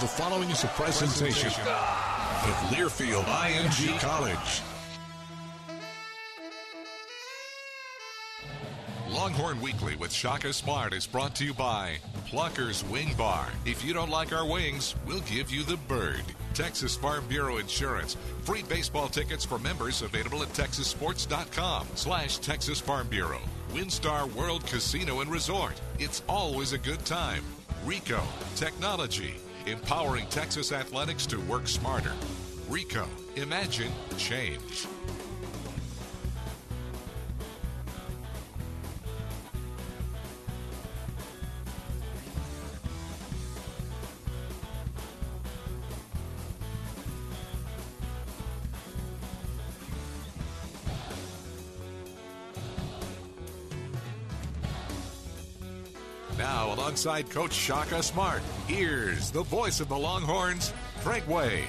The following is a presentation of Learfield IMG College. Longhorn Weekly with Shaka Smart is brought to you by Pluckers Wing Bar. If you don't like our wings, we'll give you the bird. Texas Farm Bureau Insurance. Free baseball tickets for members available at texassports.com slash Texas Farm Bureau. WinStar World Casino and Resort. It's always a good time. Ricoh Technology. Empowering Texas athletics to work smarter. Ricoh. Imagine change. Now, alongside Coach Shaka Smart, here's the voice of the Longhorns, Craig Way.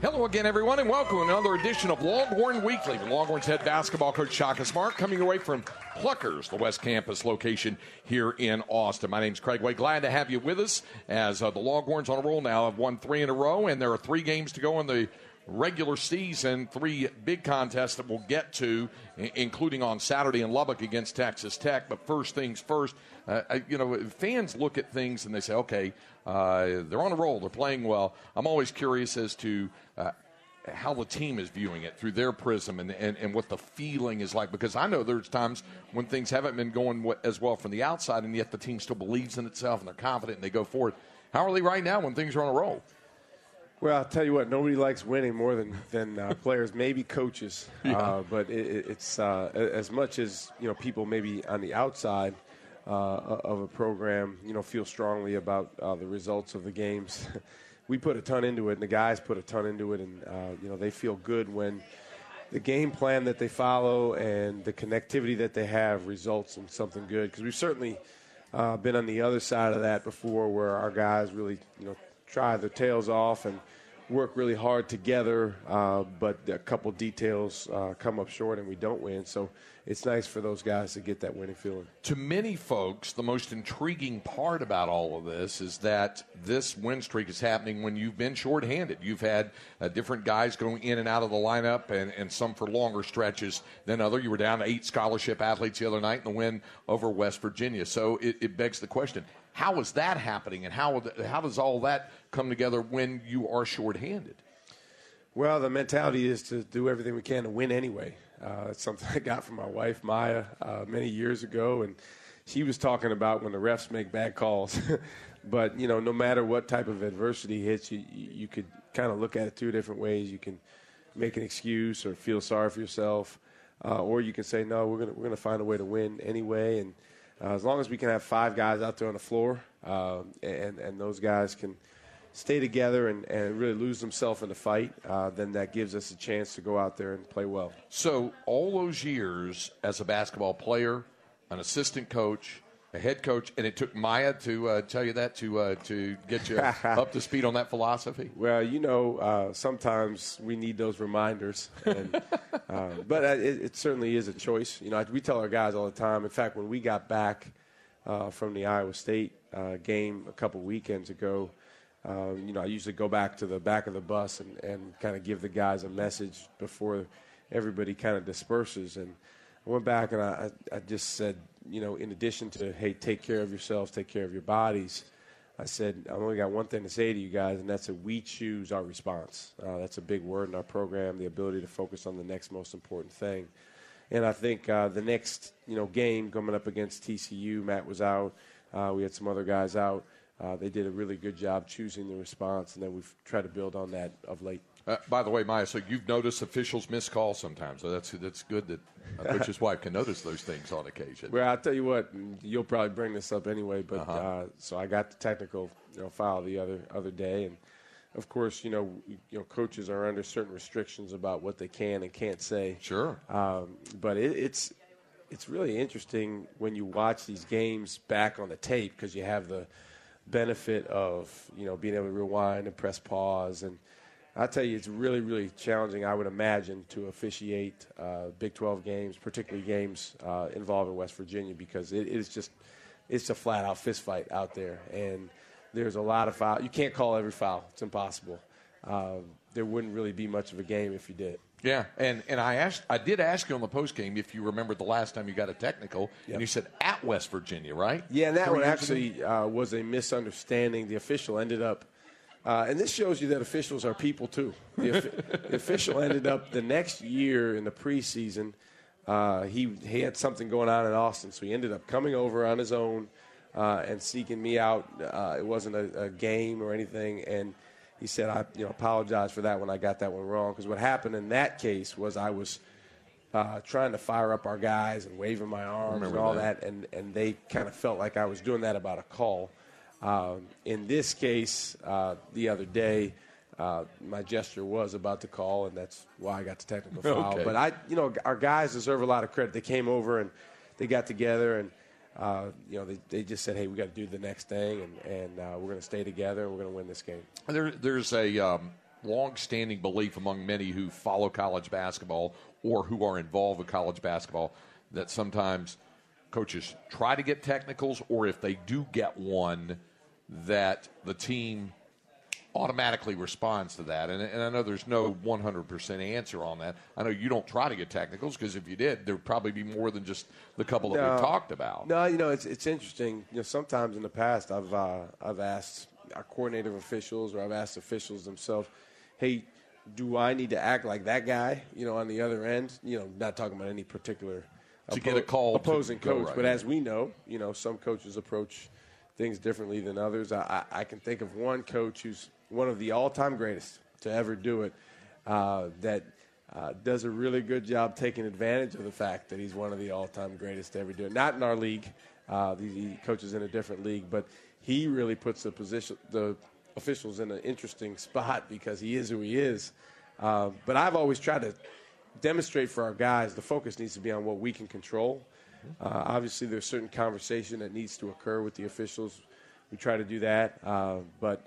Hello again, everyone, and welcome to another edition of Longhorn Weekly. The Longhorns head basketball coach Shaka Smart coming away from Pluckers, the West Campus location here in Austin. My name's Craig Way. Glad to have you with us as uh, the Longhorns on a roll now have won three in a row, and there are three games to go in the regular season, three big contests that we'll get to, including on Saturday in Lubbock against Texas Tech. But first things first, uh, you know, fans look at things and they say, okay, uh, they're on a roll, they're playing well. I'm always curious as to uh, how the team is viewing it through their prism and, and, and what the feeling is like. Because I know there's times when things haven't been going as well from the outside, and yet the team still believes in itself and they're confident and they go forward. How are they right now when things are on a roll? Well, I'll tell you what, nobody likes winning more than, than uh, players, maybe coaches. Yeah. Uh, but it, it's uh, as much as, you know, people maybe on the outside uh, of a program, you know, feel strongly about uh, the results of the games. we put a ton into it, and the guys put a ton into it, and, uh, you know, they feel good when the game plan that they follow and the connectivity that they have results in something good. Because we've certainly uh, been on the other side of that before where our guys really, you know, try their tails off and work really hard together, uh, but a couple details uh, come up short and we don't win. So it's nice for those guys to get that winning feeling. To many folks, the most intriguing part about all of this is that this win streak is happening when you've been shorthanded. You've had uh, different guys going in and out of the lineup, and, and some for longer stretches than other. You were down to eight scholarship athletes the other night in the win over West Virginia. So it, it begs the question: How is that happening, and how how does all that come together when you are shorthanded? Well, the mentality is to do everything we can to win anyway. Uh, it's something I got from my wife Maya uh, many years ago, and she was talking about when the refs make bad calls. but you know, no matter what type of adversity hits you, you could kind of look at it two different ways. You can make an excuse or feel sorry for yourself, uh, or you can say, no, we're gonna we're gonna find a way to win anyway. And uh, as long as we can have five guys out there on the floor, um, and and those guys can stay together and, and really lose themselves in the fight, uh, then that gives us a chance to go out there and play well. So, all those years as a basketball player, an assistant coach, a head coach, and it took Maya to uh, tell you that to uh, to get you up to speed on that philosophy. Well, you know, uh, sometimes we need those reminders, and, uh, but it, it, certainly is a choice. You know, we tell our guys all the time. In fact, when we got back uh, from the Iowa State uh, game a couple weekends ago. Um, you know, I usually go back to the back of the bus and, and kind of give the guys a message before everybody kind of disperses. And I went back and I, I just said, you know, in addition to, hey, take care of yourselves, take care of your bodies, I said, I've only got one thing to say to you guys, and that's that we choose our response. Uh, that's a big word in our program, the ability to focus on the next most important thing. And I think uh, the next, you know, game coming up against TCU, Matt was out. Uh, we had some other guys out uh, they did a really good job choosing the response, and then we've tried to build on that of late. Uh, by the way, Maya, so you've noticed officials miss calls sometimes. So that's that's good that a coach's wife can notice those things on occasion. Well, I'll tell you what, you'll probably bring this up anyway. But uh-huh. uh, so I got the technical you know, file the other other day, and of course, you know, you know, coaches are under certain restrictions about what they can and can't say. Sure. Um, but it, it's it's really interesting when you watch these games back on the tape because you have the benefit of you know being able to rewind and press pause and I tell you, it's really, really challenging. I would imagine to officiate uh, Big 12 games, particularly games uh, involving West Virginia, because it is just it's a flat out fist fight out there, and there's a lot of foul. You can't call every foul; it's impossible. Uh, there wouldn't really be much of a game if you did. Yeah, and, and I asked, I did ask you on the post game if you remembered the last time you got a technical, yep. and you said at West Virginia, right? Yeah, and that Three one actually uh, was a misunderstanding. The official ended up, uh, and this shows you that officials are people too. The, the official ended up the next year in the preseason. Uh, he he had something going on in Austin, so he ended up coming over on his own uh, and seeking me out. Uh, it wasn't a, a game or anything, and he said, I you know, apologize for that when I got that one wrong. Because what happened in that case was I was uh, trying to fire up our guys and waving my arms and all that. that, and, and they kind of felt like I was doing that about a call. Um, in this case, uh, the other day, uh, my gesture was about the call, and that's why I got the technical foul. Okay. But I, you know, our guys deserve a lot of credit. They came over and they got together and – uh, you know, they, they just said, hey, we got to do the next thing, and, and uh, we're going to stay together, and we're going to win this game. There, there's a um, long-standing belief among many who follow college basketball or who are involved with college basketball that sometimes coaches try to get technicals, or if they do get one, that the team automatically responds to that. And, and I know there's no 100% answer on that. I know you don't try to get technicals because if you did, there would probably be more than just the couple that no, we talked about. No, you know, it's, it's interesting. You know, sometimes in the past, I've, uh, I've asked our coordinative officials or I've asked officials themselves, hey, do I need to act like that guy, you know, on the other end? You know, not talking about any particular to oppo- get a call opposing coach, right. but as we know, you know, some coaches approach things differently than others. I, I, I can think of one coach who's one of the all-time greatest to ever do it, uh, that uh, does a really good job taking advantage of the fact that he's one of the all-time greatest to ever do it. Not in our league; uh, he coaches in a different league, but he really puts the position, the officials in an interesting spot because he is who he is. Uh, but I've always tried to demonstrate for our guys the focus needs to be on what we can control. Uh, obviously, there's certain conversation that needs to occur with the officials. We try to do that, uh, but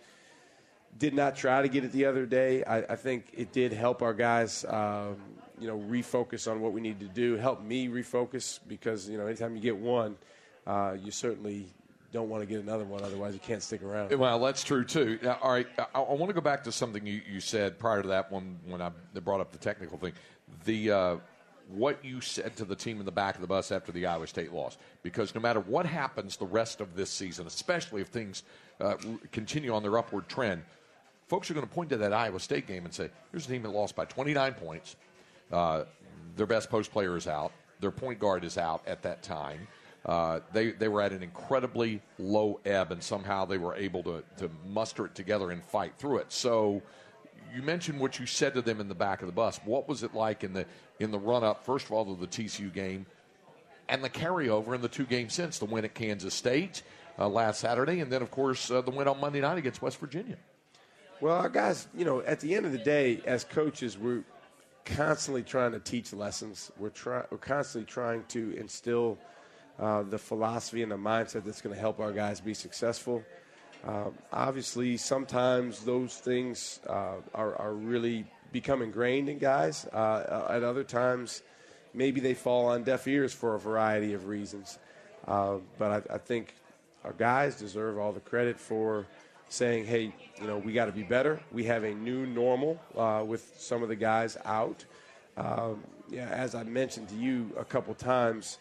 did not try to get it the other day. I, I think it did help our guys, um, you know, refocus on what we need to do. Help me refocus because you know, anytime you get one, uh, you certainly don't want to get another one. Otherwise, you can't stick around. Well, that's true too. Now, all right, I, I want to go back to something you, you said prior to that one when I brought up the technical thing. The uh, what you said to the team in the back of the bus after the Iowa State loss, because no matter what happens the rest of this season, especially if things uh, continue on their upward trend, folks are going to point to that Iowa State game and say, "Here's a team that lost by 29 points. Uh, their best post player is out. Their point guard is out at that time." Uh, they, they were at an incredibly low ebb, and somehow they were able to, to muster it together and fight through it. So, you mentioned what you said to them in the back of the bus. What was it like in the in the run up? First of all, to the TCU game, and the carryover in the two games since the win at Kansas State uh, last Saturday, and then of course uh, the win on Monday night against West Virginia. Well, our guys, you know, at the end of the day, as coaches, we're constantly trying to teach lessons. We're trying, we're constantly trying to instill uh, the philosophy and the mindset that's going to help our guys be successful. Uh, obviously, sometimes those things uh, are, are, really become ingrained in guys. Uh, at other times, maybe they fall on deaf ears for a variety of reasons. Uh, but I, I, think our guys deserve all the credit for saying, hey, you know, we got to be better. We have a new normal uh, with some of the guys out. Um, yeah, as I mentioned to you a couple times,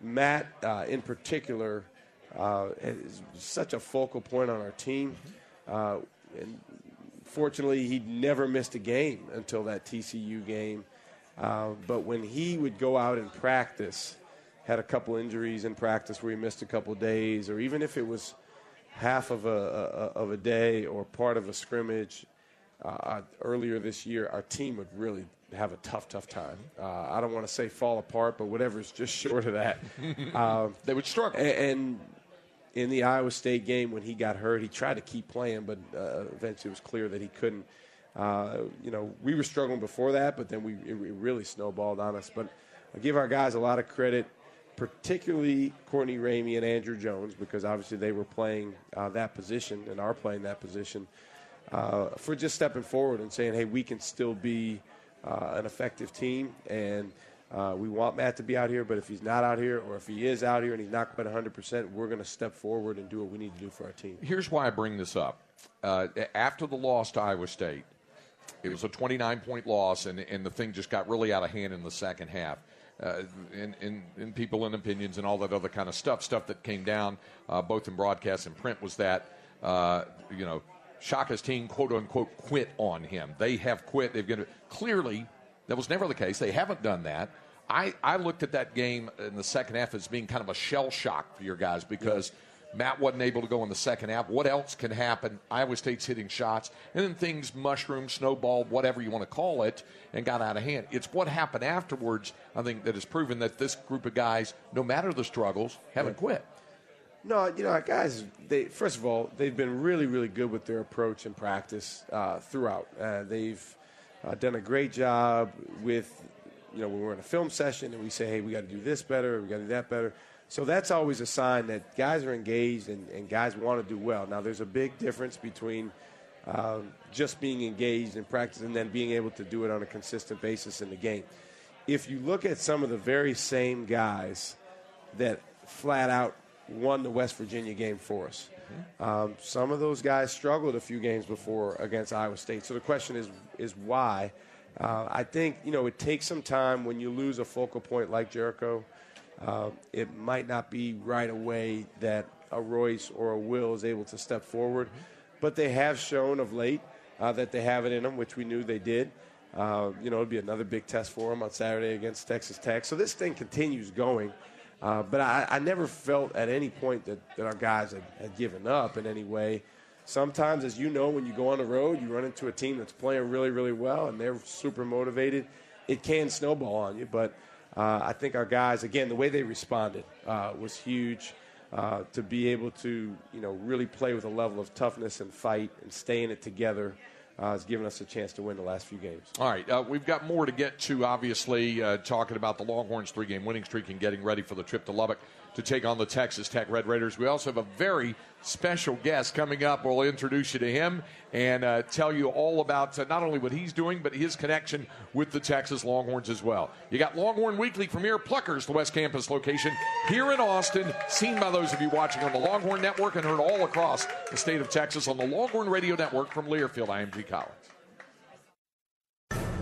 Matt uh, in particular uh, is such a focal point on our team. Uh, and fortunately, he never missed a game until that TCU game. Uh, but when he would go out and practice, had a couple injuries in practice where he missed a couple days, or even if it was half of a, a of a day or part of a scrimmage uh, earlier this year, our team would really have a tough, tough time. Uh, I don't want to say fall apart, but whatever's just short of that. Uh, they would struggle. And, in the Iowa State game, when he got hurt, he tried to keep playing, but uh, eventually it was clear that he couldn't. Uh, you know, we were struggling before that, but then we it really snowballed on us. But I give our guys a lot of credit, particularly Courtney Ramey and Andrew Jones, because obviously they were playing uh, that position and are playing that position. Uh, for just stepping forward and saying, hey, we can still be uh, an effective team. And uh, we want Matt to be out here, but if he's not out here or if he is out here and he's not quite 100%, we're going to step forward and do what we need to do for our team. Here's why I bring this up. Uh, after the loss to Iowa State, it was a 29 point loss, and, and the thing just got really out of hand in the second half. Uh, in, in, in, people and opinions and all that other kind of stuff, stuff that came down uh, both in broadcast and print was that, uh, you know, Shaka's team, quote unquote, quit on him. They have quit. They've given clearly that was never the case. They haven't done that. I, I looked at that game in the second half as being kind of a shell shock for your guys because yeah. Matt wasn't able to go in the second half. What else can happen? Iowa State's hitting shots, and then things mushroom, snowball, whatever you want to call it, and got out of hand. It's what happened afterwards, I think, that has proven that this group of guys, no matter the struggles, haven't quit. No, you know, guys. They first of all, they've been really, really good with their approach and practice uh, throughout. Uh, they've uh, done a great job with, you know, when we're in a film session and we say, hey, we got to do this better, we got to do that better. So that's always a sign that guys are engaged and, and guys want to do well. Now, there's a big difference between um, just being engaged in practice and then being able to do it on a consistent basis in the game. If you look at some of the very same guys that flat out won the West Virginia game for us. Um, some of those guys struggled a few games before against Iowa State. So the question is is why? Uh, I think you know it takes some time when you lose a focal point like Jericho. Uh, it might not be right away that a Royce or a Will is able to step forward, but they have shown of late uh, that they have it in them, which we knew they did. Uh, you know, it'll be another big test for them on Saturday against Texas Tech. So this thing continues going. Uh, but I, I, never felt at any point that, that our guys had, had, given up in any way. Sometimes, as you know, when you go on the road, you run into a team that's playing really, really well and they're super motivated. It can snowball on you, but uh, I think our guys, again, the way they responded uh, was huge. Uh, to be able to, you know, really play with a level of toughness and fight and stay in it together uh, has given us a chance to win the last few games. All right, uh, we've got more to get to. Obviously, uh, talking about the Longhorns' three-game winning streak and getting ready for the trip to Lubbock. To take on the Texas Tech Red Raiders. We also have a very special guest coming up. We'll introduce you to him and uh, tell you all about uh, not only what he's doing, but his connection with the Texas Longhorns as well. You got Longhorn Weekly from here, Pluckers, the West Campus location here in Austin, seen by those of you watching on the Longhorn Network and heard all across the state of Texas on the Longhorn Radio Network from Learfield. I am G. Collins.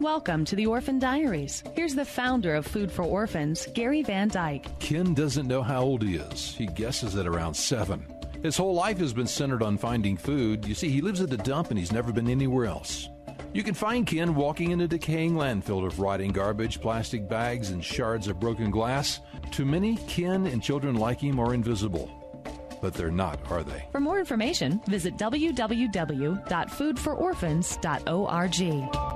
Welcome to the Orphan Diaries. Here's the founder of Food for Orphans, Gary Van Dyke. Ken doesn't know how old he is. He guesses at around seven. His whole life has been centered on finding food. You see, he lives at the dump and he's never been anywhere else. You can find Ken walking in a decaying landfill of rotting garbage, plastic bags, and shards of broken glass. To many, Ken and children like him are invisible. But they're not, are they? For more information, visit www.foodfororphans.org.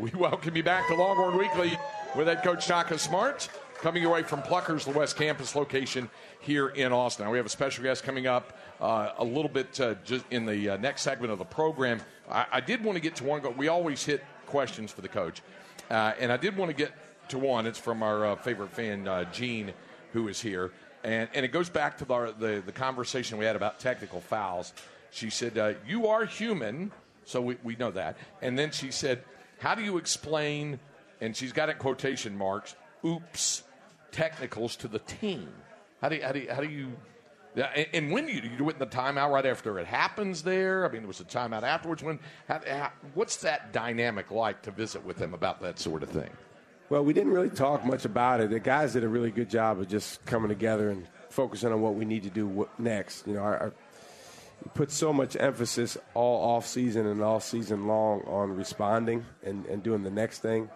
We welcome you back to Longhorn Weekly with head coach Shaka Smart, coming your way from Pluckers, the West Campus location here in Austin. Now, we have a special guest coming up uh, a little bit uh, just in the uh, next segment of the program. I, I did want to get to one. We always hit questions for the coach, uh, and I did want to get to one. It's from our uh, favorite fan, uh, Gene, who is here, and and it goes back to the the, the conversation we had about technical fouls. She said, "You are human." So we, we know that. And then she said, how do you explain, and she's got it quotation marks, oops, technicals to the team? How do you, how do you, how do you and, and when you, you do it in the timeout right after it happens there? I mean, it was a timeout afterwards. When, how, how, what's that dynamic like to visit with them about that sort of thing? Well, we didn't really talk much about it. The guys did a really good job of just coming together and focusing on what we need to do next. You know, our, our put so much emphasis all off season and all season long on responding and, and doing the next thing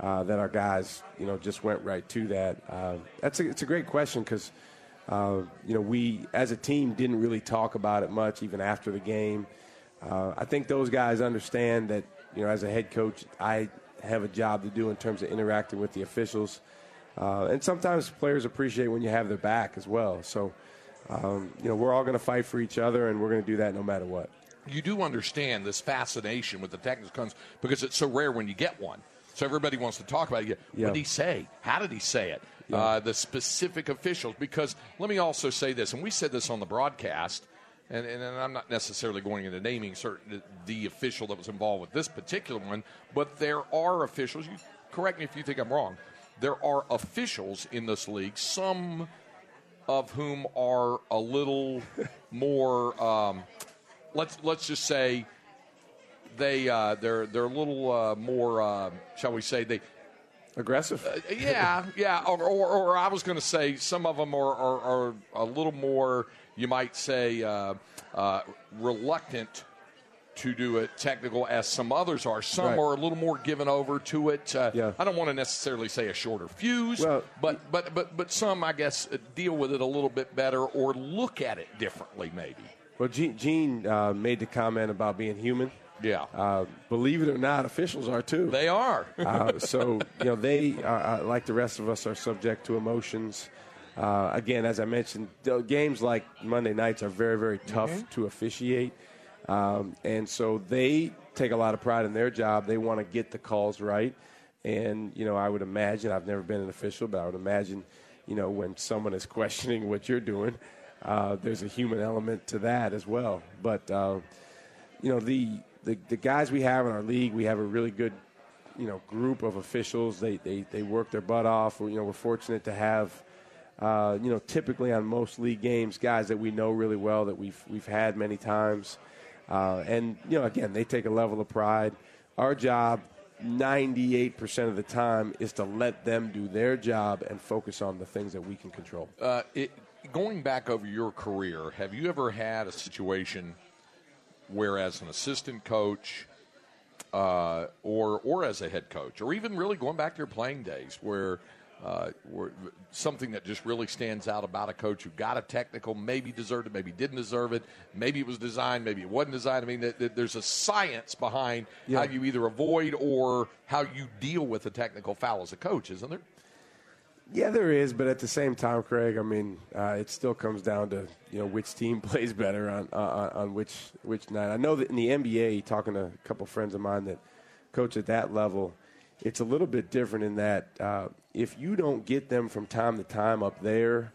uh, that our guys, you know, just went right to that. Uh, that's a, it's a great question because, uh, you know, we as a team didn't really talk about it much even after the game. Uh, I think those guys understand that, you know, as a head coach, I have a job to do in terms of interacting with the officials. Uh, and sometimes players appreciate when you have their back as well. So, um, you know, we're all going to fight for each other, and we're going to do that no matter what. You do understand this fascination with the technical comes because it's so rare when you get one. So everybody wants to talk about it. Yeah. What did he say? How did he say it? Yeah. Uh, the specific officials. Because let me also say this, and we said this on the broadcast, and, and, and I'm not necessarily going into naming certain the official that was involved with this particular one, but there are officials. You correct me if you think I'm wrong. There are officials in this league. Some of whom are a little more. Um, let's let's just say they uh, they're they're a little uh, more. Uh, shall we say they aggressive? Uh, yeah, yeah. Or, or, or I was going to say some of them are, are, are, a little more. You might say uh, uh, reluctant to do it technical as some others are. Some Right. are a little more given over to it. Uh, I don't want to necessarily say a shorter fuse, Well- but but but but some, I guess, deal with it a little bit better or look at it differently, maybe. Well, Gene, Gene uh, made the comment about being human. Yeah. Uh, believe it or not, officials are too. They are. uh, so you know they are, uh, like the rest of us are subject to emotions. Uh, again, as I mentioned, games like Monday nights are very very tough Mhm. to officiate, um, and so they take a lot of pride in their job. They want to get the calls right, and you know I would imagine I've never been an official, but I would imagine you know when someone is questioning what you're doing, uh, there's a human element to that as well. But uh, you know the, the the guys we have in our league, we have a really good you know group of officials. They they they work their butt off. You know we're fortunate to have. Uh, you know, typically on most league games, guys that we know really well that we've we've had many times, uh, and you know, again, they take a level of pride. Our job, ninety-eight percent of the time, is to let them do their job and focus on the things that we can control. Uh, it, going back over your career, have you ever had a situation where, as an assistant coach, uh, or or as a head coach, or even really going back to your playing days, where, uh, where something that just really stands out about a coach who got a technical, maybe deserved it, maybe didn't deserve it, maybe it was designed, maybe it wasn't designed. I mean, th- th- there's a science behind Yeah. how you either avoid or how you deal with a technical foul as a coach, isn't there? Yeah, there is, but at the same time, Craig, I mean, uh, it still comes down to you know which team plays better on uh, on which which night. I know that in the NBA, talking to a couple friends of mine that coach at that level, it's a little bit different in that uh, if you don't get them from time to time up there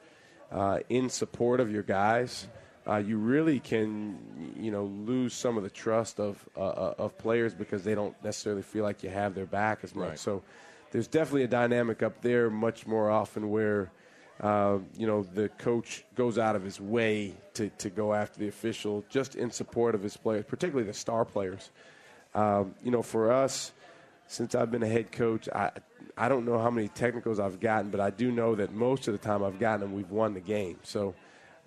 uh, in support of your guys, uh, you really can you know lose some of the trust of uh, of players because they don't necessarily feel like you have their back as much. Right. So there's definitely a dynamic up there much more often where uh, you know the coach goes out of his way to, to go after the official just in support of his players, particularly the star players. Um, you know, for us, since I've been a head coach, I I don't know how many technicals I've gotten, but I do know that most of the time I've gotten them, we've won the game. So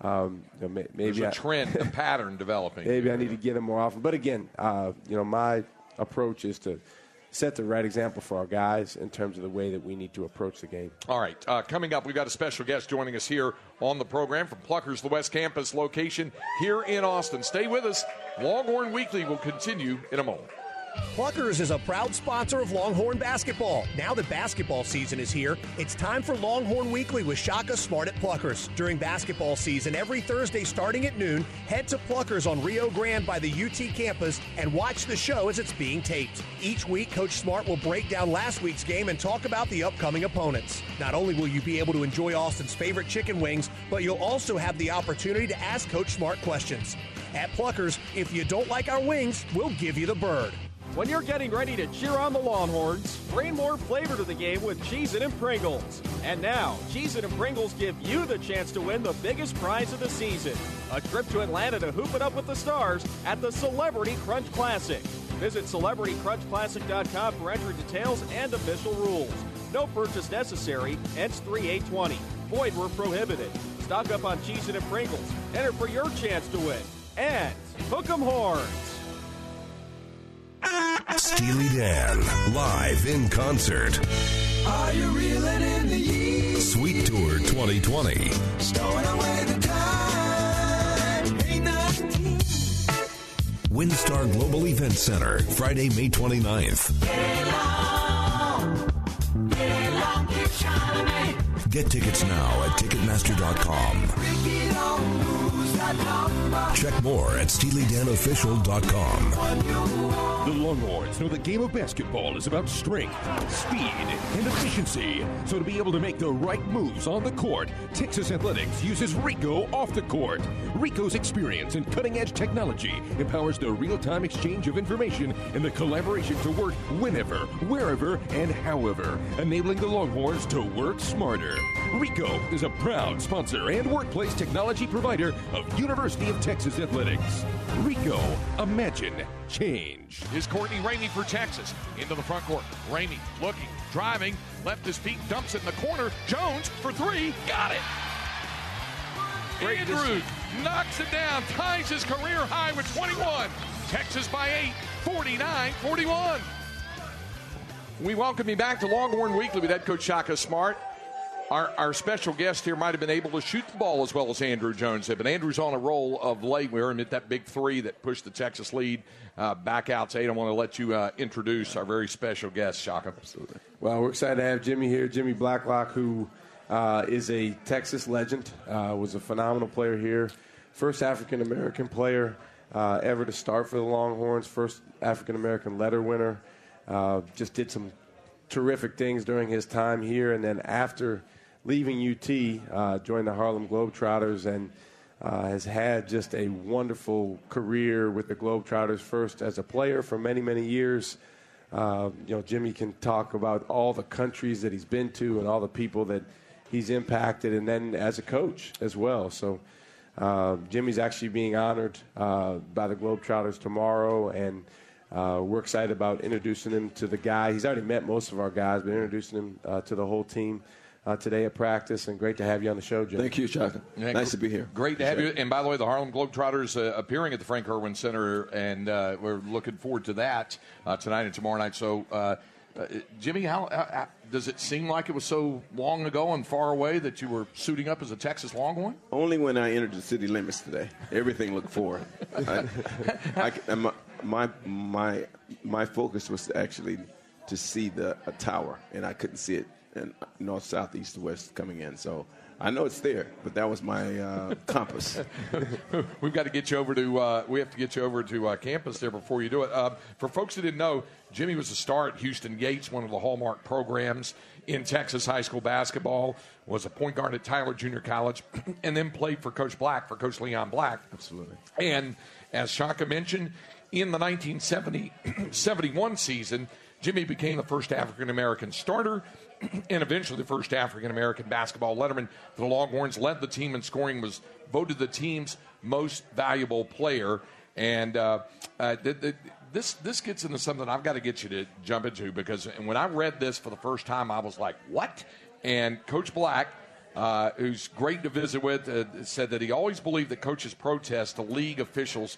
um, you know, may, maybe There's a I- trend, a pattern developing. Maybe I need to get them more often. But again, uh, you know, my approach is to set the right example for our guys in terms of the way that we need to approach the game. All right. Uh, coming up, we've got a special guest joining us here on the program from Pluckers, the West Campus location here in Austin. Stay with us. Longhorn Weekly will continue in a moment. Pluckers is a proud sponsor of Longhorn basketball. Now that basketball season is here, it's time for Longhorn Weekly with Shaka Smart at Pluckers. During basketball season, every Thursday starting at noon, head to Pluckers on Rio Grande by the UT campus and watch the show as it's being taped. Each week, Coach Smart will break down last week's game and talk about the upcoming opponents. Not only will you be able to enjoy Austin's favorite chicken wings, but you'll also have the opportunity to ask Coach Smart questions. At Pluckers, if you don't like our wings, we'll give you the bird. When you're getting ready to cheer on the Longhorns, bring more flavor to the game with Cheez-It and Pringles. And now, Cheez-It and Pringles give you the chance to win the biggest prize of the season, a trip to Atlanta to hoop it up with the stars at the Celebrity Crunch Classic. Visit CelebrityCrunchClassic.com for entry details and official rules. No purchase necessary, ends 3820. Void where prohibited. Stock up on Cheez-It and Pringles. Enter for your chance to win. And hook 'em horns. Steely Dan, live in concert. Are you reeling in the years? Sweet Tour 2020. Stowing away the time. Ain't nothing. WinStar Global Event Center, Friday, May 29th. Get tickets now at Ticketmaster.com. Check more at SteelyDanOfficial.com. The Longhorns know the game of basketball is about strength, speed, and efficiency. So to be able to make the right moves on the court, Texas Athletics uses Ricoh off the court. Ricoh's experience and cutting-edge technology empowers the real-time exchange of information and the collaboration to work whenever, wherever, and however, enabling the Longhorns to work smarter. Ricoh is a proud sponsor and workplace technology provider of University of Texas Athletics. Ricoh, imagine change. Is Courtney Ramey for Texas. Into the front court. Ramey looking, driving, left his feet, dumps it in the corner. Jones for three. Got it. Great Andrews knocks it down, ties his career high with 21. Texas by eight, 49 41. We welcome you back to Longhorn Weekly with head coach Shaka Smart. Our, our special guest here might have been able to shoot the ball as well as Andrew Jones did, but Andrew's on a roll of late. We him hit that big three that pushed the Texas lead uh, back out to eight. I want to let you uh, introduce our very special guest, Shaka. Absolutely. Well, we're excited to have Jimmy here. Jimmy Blacklock, who uh, is a Texas legend, uh, was a phenomenal player here. First African American player uh, ever to start for the Longhorns. First African American letter winner. Uh, just did some terrific things during his time here, and then after leaving UT, uh, joined the Harlem Globetrotters and uh, has had just a wonderful career with the Globetrotters. First as a player for many, many years. Uh, you know, Jimmy can talk about all the countries that he's been to and all the people that he's impacted, and then as a coach as well. So, uh, Jimmy's actually being honored uh, by the Globetrotters tomorrow, and uh, we're excited about introducing him to the guy. He's already met most of our guys, but introducing him uh, to the whole team uh, today at practice. And great to have you on the show, Jim. Thank you, Shaka. Yeah, nice gr- to be here. Great to have you. And by the way, the Harlem Globetrotters uh, appearing at the Frank Erwin Center, and uh, we're looking forward to that uh, tonight and tomorrow night. So, uh, uh, Jimmy, how, how, how does it seem like it was so long ago and far away that you were suiting up as a Texas Longhorn? Only when I entered the city limits today. Everything looked forward. I, I, and my, my my my focus was actually to see the a tower, and I couldn't see it in north, south, east, west coming in. So I know it's there, but that was my uh, compass. We've got to get you over to. Uh, we have to get you over to uh, campus there before you do it. Uh, for folks that didn't know, Jimmy was a star at Houston Gates, one of the hallmark programs in Texas high school basketball. Was a point guard at Tyler Junior College, and then played for Coach Black for Coach Leon Black. Absolutely. And as Shaka mentioned, in the 1970 71 season, Jimmy became the first African American starter and eventually the first African American basketball letterman. For the Longhorns led the team in scoring, was voted the team's most valuable player. And uh, uh, th- th- this this gets into something I've got to get you to jump into because when I read this for the first time, I was like, "What?" And Coach Black uh, who's great to visit with, uh, said that he always believed that coaches' protests to league officials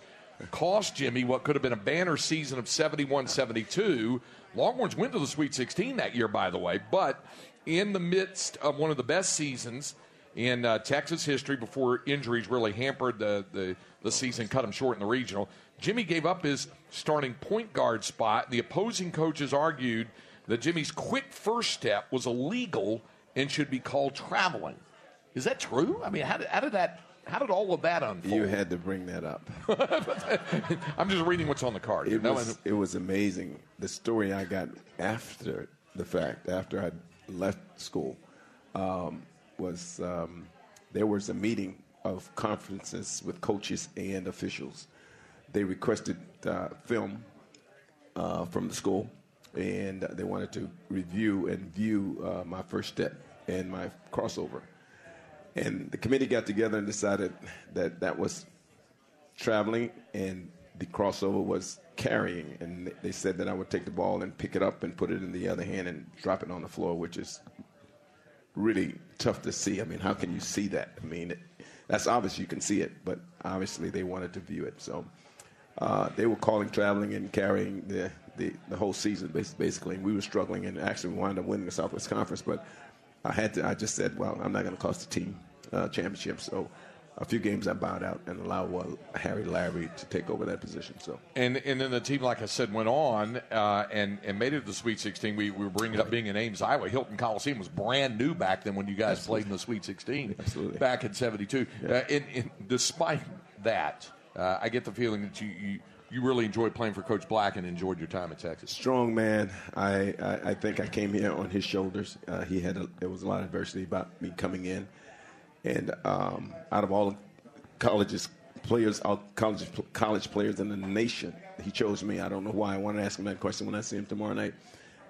cost Jimmy what could have been a banner season of 71 72. Longhorns went to the Sweet 16 that year, by the way, but in the midst of one of the best seasons in uh, Texas history before injuries really hampered the, the, the season, cut him short in the regional, Jimmy gave up his starting point guard spot. The opposing coaches argued that Jimmy's quick first step was illegal and should be called traveling. Is that true? I mean, how did, how did that? How did all of that unfold? You had to bring that up. I'm just reading what's on the card. It No, was, it was amazing. The story I got after the fact, after I left school, um, was um, there was a meeting of conferences with coaches and officials. They requested uh, film uh, from the school, and they wanted to review and view uh, my first step and my crossover. And the committee got together and decided that that was traveling and the crossover was carrying. And they said that I would take the ball and pick it up and put it in the other hand and drop it on the floor, which is really tough to see. I mean, how can you see that? I mean, it, that's obvious you can see it, but obviously they wanted to view it. So uh, they were calling traveling and carrying the, the, the whole season, basically. And we were struggling and actually wound up winning the Southwest Conference. But I had to, I just said, well, I'm not going to cost the team uh, championship. So a few games I bowed out and allowed uh, Harry Larry to take over that position. So And and then the team, like I said, went on uh, and and made it to the Sweet 16. We, we were bringing up being in Ames, Iowa. Hilton Coliseum was brand new back then when you guys played in the Sweet 16. Absolutely. Back in '72. Uh, and, and despite that, uh, I get the feeling that you, you you really enjoyed playing for Coach Black and enjoyed your time at Texas. strong man. I, I, I think I came here on his shoulders. Uh, he had a, there was a lot of adversity about me coming in, and um, out of all colleges players, all college college players in the nation, he chose me. I don't know why. I want to ask him that question when I see him tomorrow night.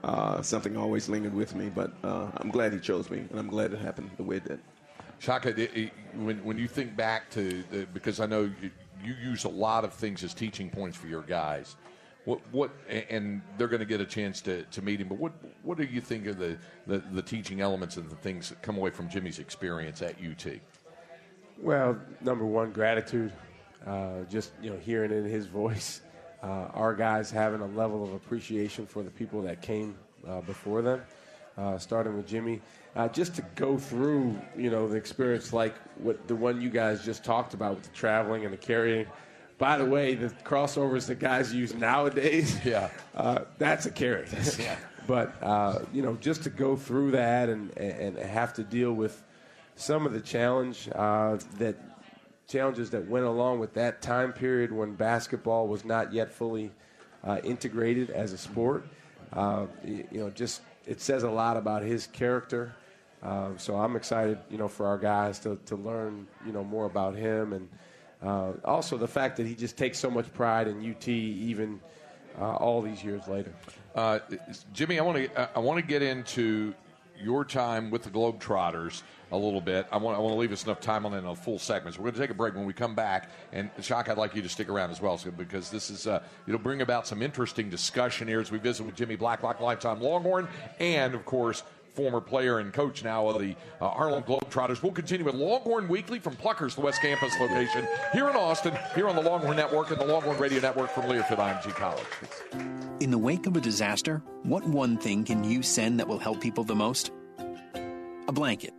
Uh, something always lingered with me, but uh, I'm glad he chose me, and I'm glad it happened the way it did. Shaka, it- it- when when you think back to the, because I know you, you use a lot of things as teaching points for your guys. What what and they're going to get a chance to, to meet him. But what what do you think of the, the, the teaching elements and the things that come away from Jimmy's experience at UT? Well, number one, gratitude. Uh, just you know, hearing in his voice, uh, our guys having a level of appreciation for the people that came uh, before them, uh, starting with Jimmy. Uh, just to go through, you know, the experience like what the one you guys just talked about with the traveling and the carrying. By the way, the crossovers that guys use nowadays, yeah, uh, that's a carry. Yeah. but uh, you know, just to go through that and, and have to deal with some of the challenge uh, that challenges that went along with that time period when basketball was not yet fully uh, integrated as a sport. Uh, you know, just it says a lot about his character. Uh, so I'm excited, you know, for our guys to, to learn, you know, more about him, and uh, also the fact that he just takes so much pride in UT, even uh, all these years later. Uh, Jimmy, I want to I want to get into your time with the Globetrotters a little bit. I want I want to leave us enough time on in a full segment. So we're going to take a break when we come back. And Shaka, I'd like you to stick around as well, so, because this is uh, it'll bring about some interesting discussion here as we visit with Jimmy Blacklock, lifetime Longhorn, and of course. Former player and coach now of the uh, Harlem Globetrotters. We'll continue with Longhorn Weekly from Pluckers, the West Campus location, here in Austin, here on the Longhorn Network and the Longhorn Radio Network from Learfield IMG College. In the wake of a disaster, what one thing can you send that will help people the most? A blanket,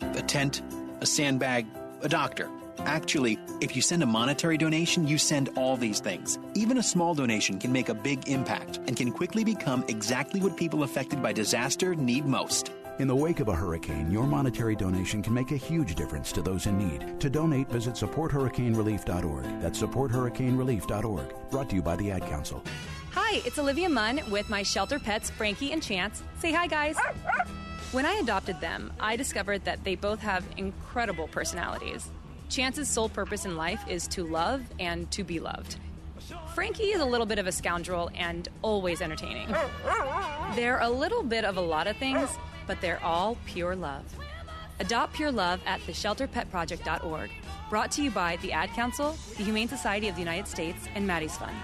a tent, a sandbag, a doctor. Actually, if you send a monetary donation, you send all these things. Even a small donation can make a big impact and can quickly become exactly what people affected by disaster need most. In the wake of a hurricane, your monetary donation can make a huge difference to those in need. To donate, visit supporthurricanerelief.org. That's supporthurricanerelief.org. Brought to you by the Ad Council. Hi, it's Olivia Munn with my shelter pets, Frankie and Chance. Say hi, guys. When I adopted them, I discovered that they both have incredible personalities. Chance's sole purpose in life is to love and to be loved. Frankie is a little bit of a scoundrel and always entertaining. They're a little bit of a lot of things, but they're all pure love. Adopt Pure Love at theshelterpetproject.org. Brought to you by the Ad Council, the Humane Society of the United States, and Maddie's Fund.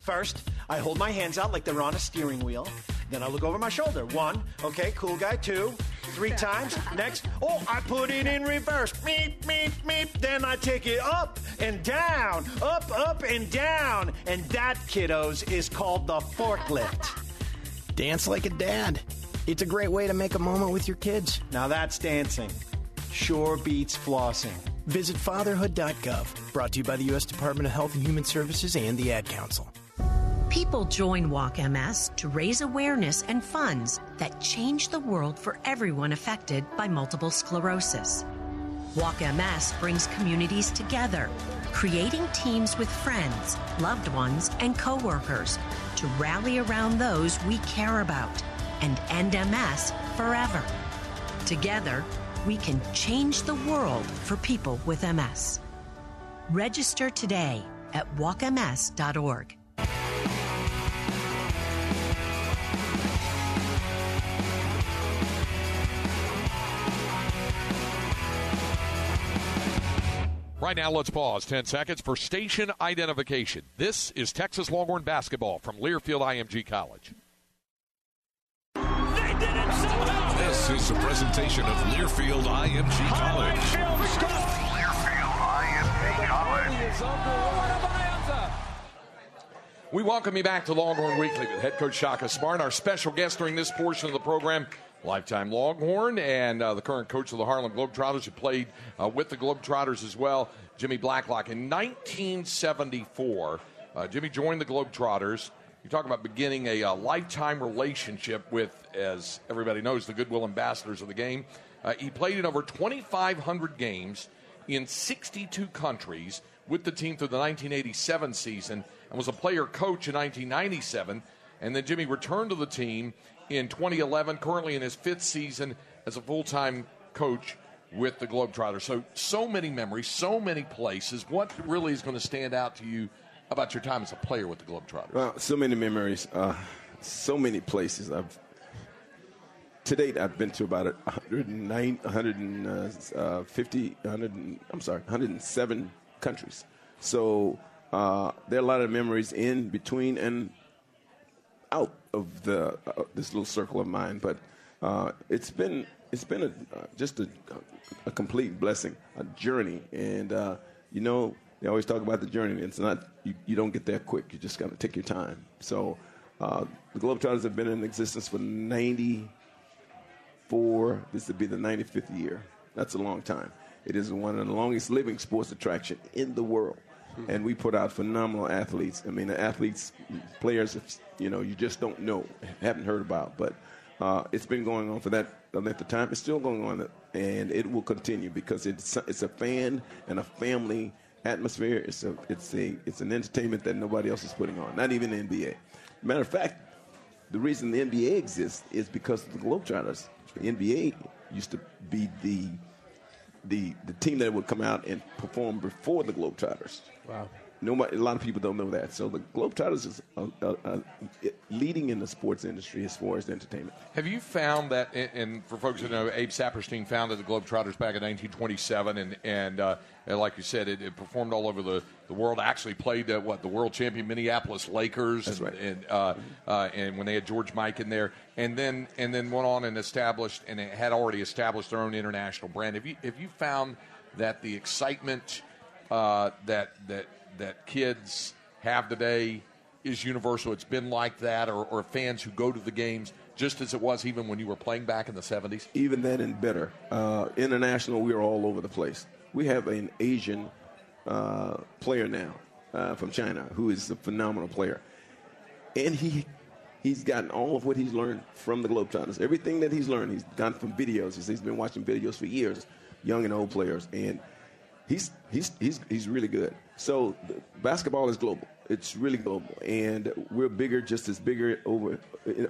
First, I hold my hands out like they're on a steering wheel. Then I look over my shoulder. One, okay, cool guy. Two, three times. Next, oh, I put it in reverse. Meep, meep, meep. Then I take it up and down, up, up, and down. And that, kiddos, is called the forklift. Dance like a dad. It's a great way to make a moment with your kids. Now that's dancing. Sure beats flossing. Visit fatherhood.gov. Brought to you by the U.S. Department of Health and Human Services and the Ad Council. People join Walk MS to raise awareness and funds that change the world for everyone affected by multiple sclerosis. Walk MS brings communities together, creating teams with friends, loved ones, and coworkers to rally around those we care about and end MS forever. Together, we can change the world for people with MS. Register today at walkms.org. Right now, let's pause 10 seconds for station identification. This is Texas Longhorn basketball from Learfield IMG College. This is a presentation of Learfield IMG College. We welcome you back to Longhorn Weekly with head coach Shaka Smart. Our special guest during this portion of the program, lifetime Longhorn and uh, the current coach of the Harlem Globetrotters, who played uh, with the Globetrotters as well, Jimmy Blacklock. In 1974, uh, Jimmy joined the Globetrotters. You talk about beginning a uh, lifetime relationship with, as everybody knows, the goodwill ambassadors of the game. Uh, he played in over 2,500 games in 62 countries with the team through the 1987 season and was a player coach in 1997. And then Jimmy returned to the team in 2011, currently in his fifth season as a full time coach with the Globetrotters. So, so many memories, so many places. What really is going to stand out to you about your time as a player with the Globetrotters? Well, so many memories, uh, so many places. I've to date, I've been to about 109, 150, 100, and- I'm sorry, 107 countries. So uh, there are a lot of memories in between and out of the uh, this little circle of mine. But uh, it's been it's been a, uh, just a, a complete blessing, a journey, and uh, you know they always talk about the journey. It's not you, you don't get there quick. You just got to take your time. So uh, the Globetrotters have been in existence for 94. This would be the 95th year. That's a long time. It is one of the longest living sports attraction in the world. And we put out phenomenal athletes. I mean, the athletes, players, you know, you just don't know, haven't heard about. But uh, it's been going on for that length of time. It's still going on, and it will continue because it's it's a fan and a family atmosphere. It's a it's a it's an entertainment that nobody else is putting on. Not even the NBA. Matter of fact, the reason the NBA exists is because of the Globetrotters. The NBA used to be the the the team that would come out and perform before the Globetrotters. Wow. Nobody, a lot of people don't know that. So the Globetrotters is uh, uh, uh, leading in the sports industry as far as entertainment. Have you found that, and- and for folks who know, Abe Saperstein founded the Globetrotters back in 1927, and, and, uh, and like you said, it, it performed all over the, the world. Actually played uh, what the world champion Minneapolis Lakers, That's right. and uh, uh, and when they had George Mikan in there, and then and then went on and established, and it had already established their own international brand. Have you have you found that the excitement uh, that that that kids have today is universal? It's been like that, or, or fans who go to the games just as it was even when you were playing back in the 70s? Even then and better. Uh, international, we are all over the place. We have an Asian uh, player now uh, from China who is a phenomenal player. And he he's gotten all of what he's learned from the Globetrotters. Everything that he's learned, he's gotten from videos. He's, he's been watching videos for years, young and old players. And he's, he's, he's, he's really good. So basketball is global. It's really global. And we're bigger, just as bigger over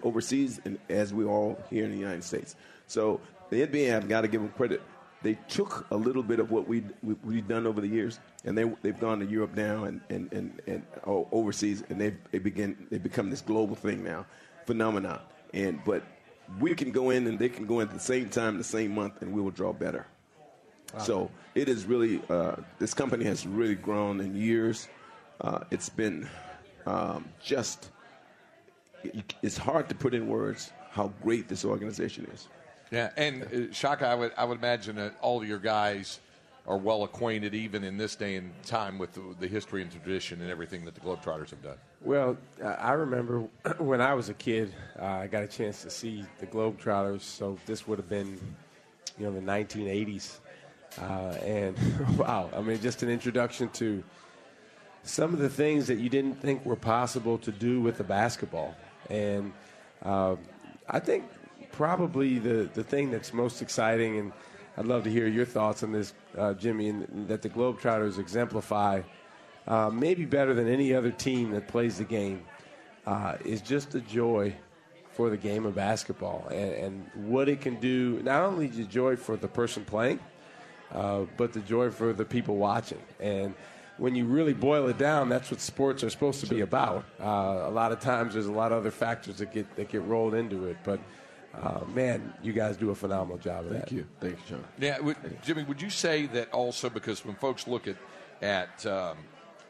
overseas and, as we are here in the United States. So the NBA, I've got to give them credit. They took a little bit of what we, we, we've done over the years, and they, they've gone to Europe now and, and, and, and oh, overseas, and they've, they, begin, they become this global thing now, phenomenon. And, but we can go in and they can go in at the same time, the same month, and we will draw better. So it is really, uh, this company has really grown in years. Uh, it's been um, just, it- it's hard to put in words how great this organization is. Yeah, and uh, Shaka, I would I would imagine that all of your guys are well acquainted, even in this day and time, with the, the history and tradition and everything that the Globetrotters have done. Well, I I remember when I was a kid, uh, I got a chance to see the Globetrotters. So this would have been, you know, the 1980s. Uh, and wow, I mean, just an introduction to some of the things that you didn't think were possible to do with the basketball. And uh, I think probably the, the thing that's most exciting, and I'd love to hear your thoughts on this, uh, Jimmy, and that the Globetrotters exemplify uh, maybe better than any other team that plays the game, uh, is just the joy for the game of basketball and, and what it can do, not only the joy for the person playing, uh, but the joy for the people watching. And when you really boil it down, that's what sports are supposed to be about. Uh, a lot of times, there's a lot of other factors that get that get rolled into it, but uh, man, you guys do a phenomenal job of that. Thank you, thank you, John. Yeah, would, Jimmy, would you say that also because when folks look at at um,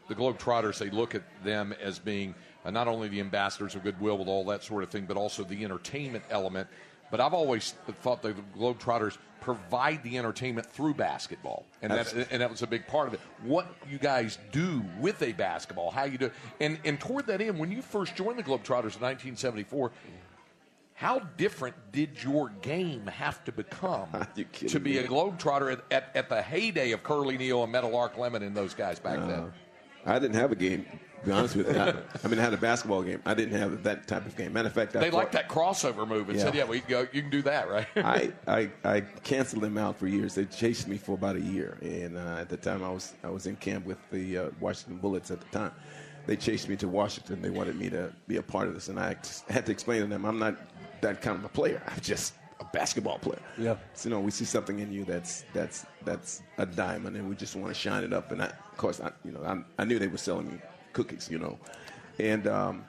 the Globetrotters, they look at them as being uh, not only the ambassadors of goodwill with all that sort of thing, but also the entertainment element. But I've always thought the Globetrotters provide the entertainment through basketball, and that Absolutely. and that was a big part of it. What you guys do with a basketball, how you do, and and toward that end, when you first joined the Globetrotters in 1974. How different did your game have to become to be me? a Globetrotter at, at, at the heyday of Curly Neal and Meadowlark Lemon and those guys back then? Uh, I didn't have a game. To be honest with you, I, I mean, I had a basketball game. I didn't have that type of game. Matter of fact, I They thought- liked that crossover move and Yeah. said, "Yeah, we can go. You can do that, right?" I, I, I canceled them out for years. They chased me for about a year, and uh, at the time I was I was in camp with the uh, Washington Bullets at the time. They chased me to Washington. They wanted me to be a part of this, and I ex- had to explain to them I'm not that kind of a player. I'm just a basketball player. Yeah. So, you know, we see something in you that's that's that's a diamond, and we just want to shine it up. And I, of course, I, you know, I, I knew they were selling me cookies, you know, and um,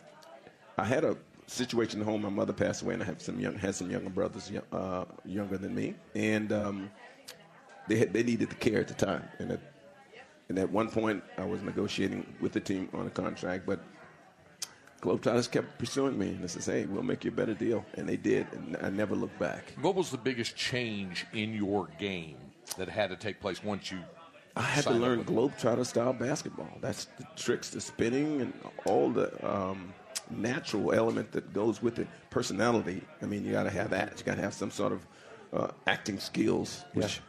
I had a situation at home. My mother passed away, and I have some young, had some younger brothers, uh, younger than me, and um, they had, they needed the care at the time. And at, and at one point, I was negotiating with the team on a contract, but Globetrotters kept pursuing me, and they said, "Hey, we'll make you a better deal," and they did, and I never looked back. What was the biggest change in your game that had to take place once you I had to learn with- globetrotter style basketball. That's the tricks, the spinning, and all the um, natural element that goes with it. Personality. I mean, you got to have that. You got to have some sort of uh, acting skills, which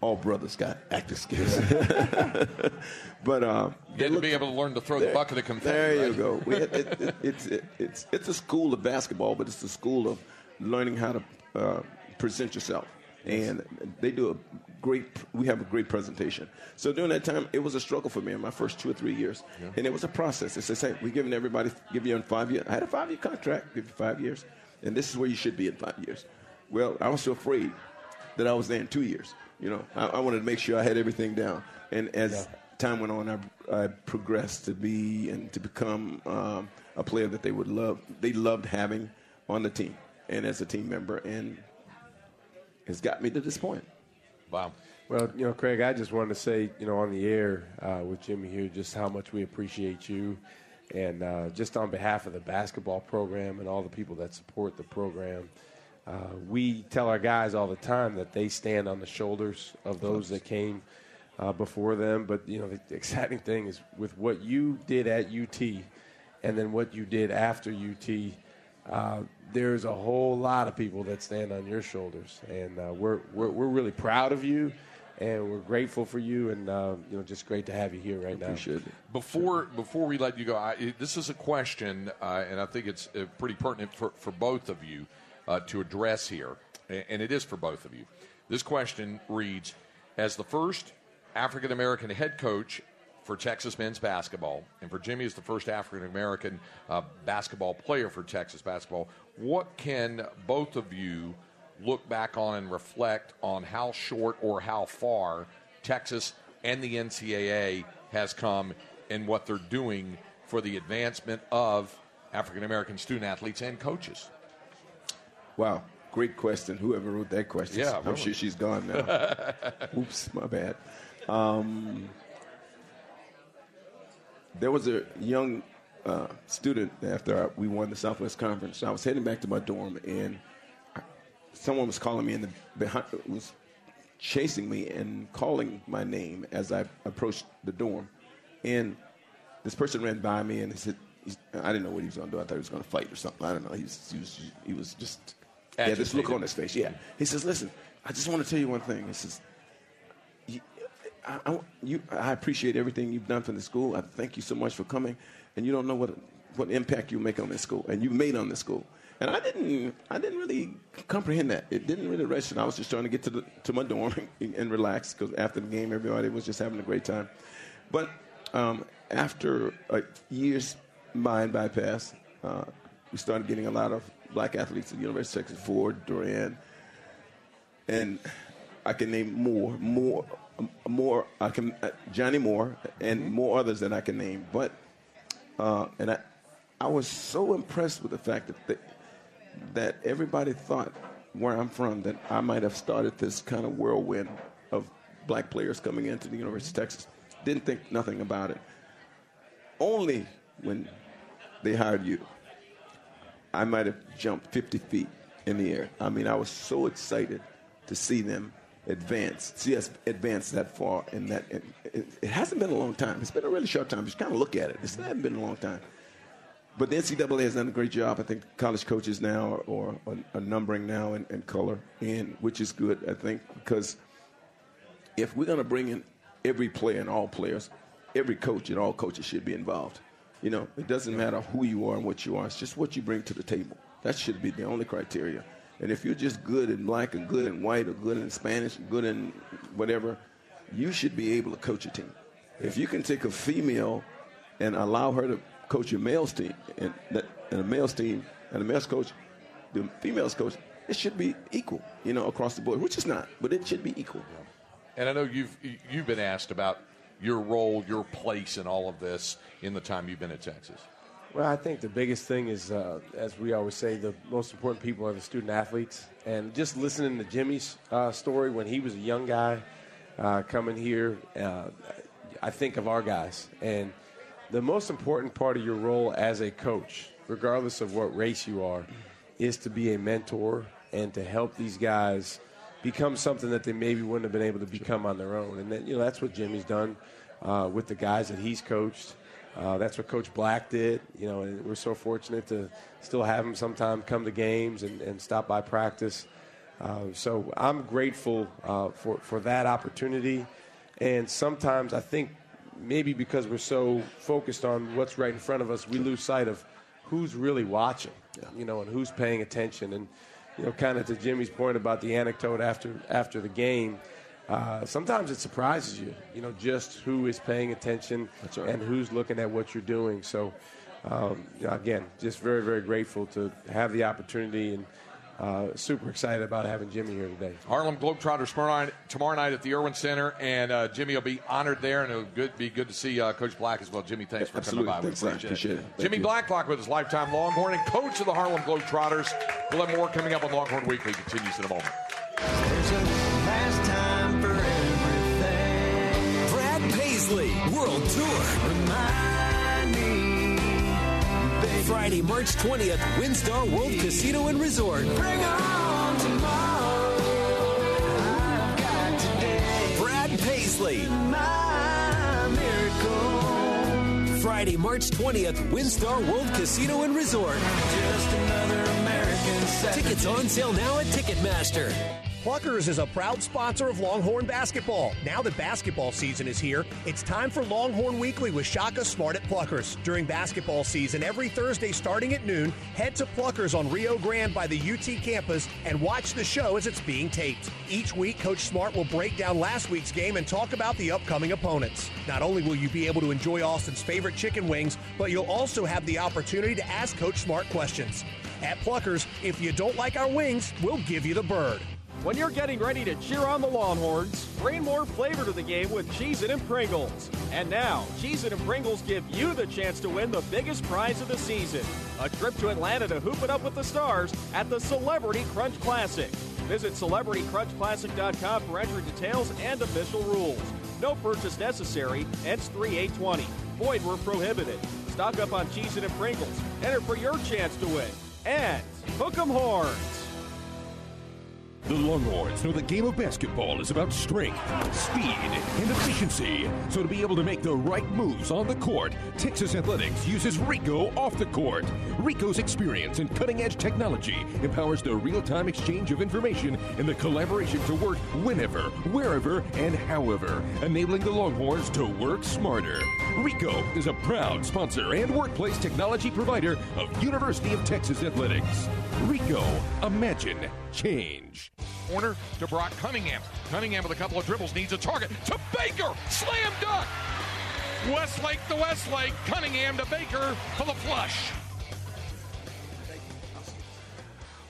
all brothers got acting skills. but uh, You had to be able to learn to throw the bucket of confetti. there you right? go. We, it, it, it, it's it, it's it's a school of basketball, but it's a school of learning how to uh, present yourself, and they do a great. We have a great presentation. So during that time, it was a struggle for me in my first two or three years, and it was a process. It's the same. We're giving everybody give you in five years. I had a five year contract, give you five years, and this is where you should be in five years. Well, I was so afraid that I was there in two years. You know, I, I wanted to make sure I had everything down, and as time went on, I, I progressed to be and to become um, a player that they would love. They loved having on the team and as a team member, and it's got me to this point. Wow. Well, you know, Craig, I just wanted to say, you know, on the air uh, with Jimmy here, just how much we appreciate you. And uh, just on behalf of the basketball program and all the people that support the program, uh, we tell our guys all the time that they stand on the shoulders of those that came uh, before them. But, you know, the exciting thing is with what you did at UT and then what you did after UT, uh, there's a whole lot of people that stand on your shoulders, and uh, we're, we're we're really proud of you, and we're grateful for you, and uh, you know, just great to have you here right now. Appreciate it. Before before we let you go, I, this is a question, uh, and I think it's uh, pretty pertinent for, for both of you uh, to address here, and it is for both of you. This question reads: As the first African American head coach for Texas men's basketball, and for Jimmy as the first African American uh, basketball player for Texas basketball, what can both of you look back on and reflect on how short or how far Texas and the NCAA has come in what they're doing for the advancement of African American student athletes and coaches? Wow, great question. Whoever wrote that question, Yeah, I'm really. sure she's gone now. Oops, my bad. Um, there was a young uh, student after I, we won the Southwest Conference. I was heading back to my dorm, and I- someone was calling me in the behind, was chasing me and calling my name as I approached the dorm, and this person ran by me and he said, I didn't know what he was going to do. I thought he was going to fight or something. I don't know. He was, he was, he was just, he had this look on his face. Yeah. He says, listen, I just want to tell you one thing. He says, I, I, you, I appreciate everything you've done for the school. I thank you so much for coming. And you don't know what, what impact you make on this school and you made on this school. And I didn't, I didn't really comprehend that. It didn't really register. I was just trying to get to, the, to my dorm and, relax because after the game, everybody was just having a great time. But um, after uh, years mind bypass, uh, we started getting a lot of black athletes at the University of Texas, Ford, Duran, and I can name more, more, more. I can uh, Johnny Moore and more others that I can name. But uh, and I, I was so impressed with the fact that that everybody thought where I'm from that I might have started this kind of whirlwind of black players coming into the University of Texas. Didn't think nothing about it. Only when they hired you, I might have jumped 50 feet in the air. I mean, I was so excited to see them advance, see us advance that far. And that it, it, it hasn't been a long time. It's been a really short time. Just kind of look at it. It hasn't been a long time. But the NCAA has done a great job. I think college coaches now are, are, are numbering now in, in color, and which is good. I think because if we're going to bring in every player and all players, every coach and all coaches should be involved. You know, it doesn't matter who you are and what you are. It's just what you bring to the table. That should be the only criteria. And if you're just good in black and good in white or good in Spanish good in whatever, you should be able to coach a team. If you can take a female and allow her to coach your male's team and, and a male's team and a male's coach, the female's coach, it should be equal, you know, across the board, which is not, but it should be equal. And I know you've you've been asked about your role, your place in all of this in the time you've been at Texas. Well, I think the biggest thing is, uh, as we always say, the most important people are the student athletes. And just listening to Jimmy's uh, story when he was a young guy uh, coming here, uh, I think of our guys. And the most important part of your role as a coach, regardless of what race you are, is to be a mentor and to help these guys become something that they maybe wouldn't have been able to become on their own. And then, you know that's what Jimmy's done uh, with the guys that he's coached. Uh, that's what Coach Black did. You know, and we're so fortunate to still have him sometime come to games and, and stop by practice. Uh, so I'm grateful uh, for for that opportunity. And sometimes I think maybe because we're so focused on what's right in front of us, we lose sight of who's really watching. You know, and who's paying attention. And you know, kind of to Jimmy's point about the anecdote after after the game. Uh, sometimes it surprises you, you know, just who is paying attention right. and who's looking at what you're doing. So, um, you know, again, just very, very grateful to have the opportunity and uh, super excited about having Jimmy here today. Harlem Globetrotters tomorrow night, tomorrow night at the Erwin Center, and uh, Jimmy will be honored there, and it'll good, be good to see uh, Coach Black as well. Jimmy, thanks for Absolutely. coming by. We Thanks, Zach. appreciate, Appreciate it. Thank Jimmy you. Blacklock with his lifetime Longhorn and coach of the Harlem Globetrotters. We'll have more coming up on Longhorn Weekly. Continues in a moment. World Tour. Me. Friday, March 20th, WinStar World Casino and Resort. Bring on tomorrow. Brad Paisley. Friday, March 20th, WinStar World Casino and Resort. Tickets on sale now at Ticketmaster. Pluckers is a proud sponsor of Longhorn basketball. Now that basketball season is here, it's time for Longhorn Weekly with Shaka Smart at Pluckers. During basketball season, every Thursday starting at noon, head to Pluckers on Rio Grande by the UT campus and watch the show as it's being taped. Each week, Coach Smart will break down last week's game and talk about the upcoming opponents. Not only will you be able to enjoy Austin's favorite chicken wings, but you'll also have the opportunity to ask Coach Smart questions. At Pluckers, if you don't like our wings, we'll give you the bird. When you're getting ready to cheer on the Longhorns, bring more flavor to the game with Cheez-It and Pringles. And now, Cheez-It and Pringles give you the chance to win the biggest prize of the season, a trip to Atlanta to hoop it up with the stars at the Celebrity Crunch Classic. Visit CelebrityCrunchClassic.com for entry details and official rules. No purchase necessary. Ends 3820. Void where prohibited. Stock up on Cheez-It and Pringles. Enter for your chance to win. And hook 'em horns. The Longhorns know the game of basketball is about strength, speed, and efficiency. So to be able to make the right moves on the court, Texas Athletics uses Ricoh off the court. Ricoh's experience and cutting-edge technology empowers the real-time exchange of information and the collaboration to work whenever, wherever, and however, enabling the Longhorns to work smarter. Ricoh is a proud sponsor and workplace technology provider of University of Texas Athletics. Ricoh, imagine change. Corner to Brock Cunningham. Cunningham with a couple of dribbles needs a target to Baker. Slam dunk. Westlake to Westlake. Cunningham to Baker for the flush.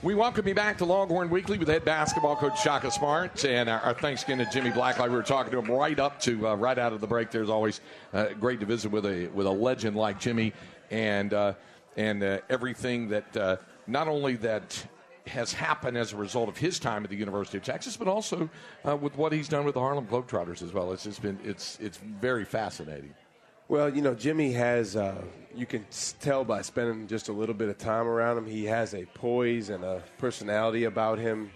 We welcome you back to Longhorn Weekly with head basketball coach Shaka Smart, and our, our thanks again to Jimmy Blacklock. We were talking to him right up to uh, right out of the break. There's always uh, great to visit with a with a legend like Jimmy, and uh, and uh, everything that uh, not only that has happened as a result of his time at the University of Texas, but also uh, with what he's done with the Harlem Globetrotters as well. It's just been it's it's very fascinating. Well, you know, Jimmy has, uh, you can tell by spending just a little bit of time around him, he has a poise and a personality about him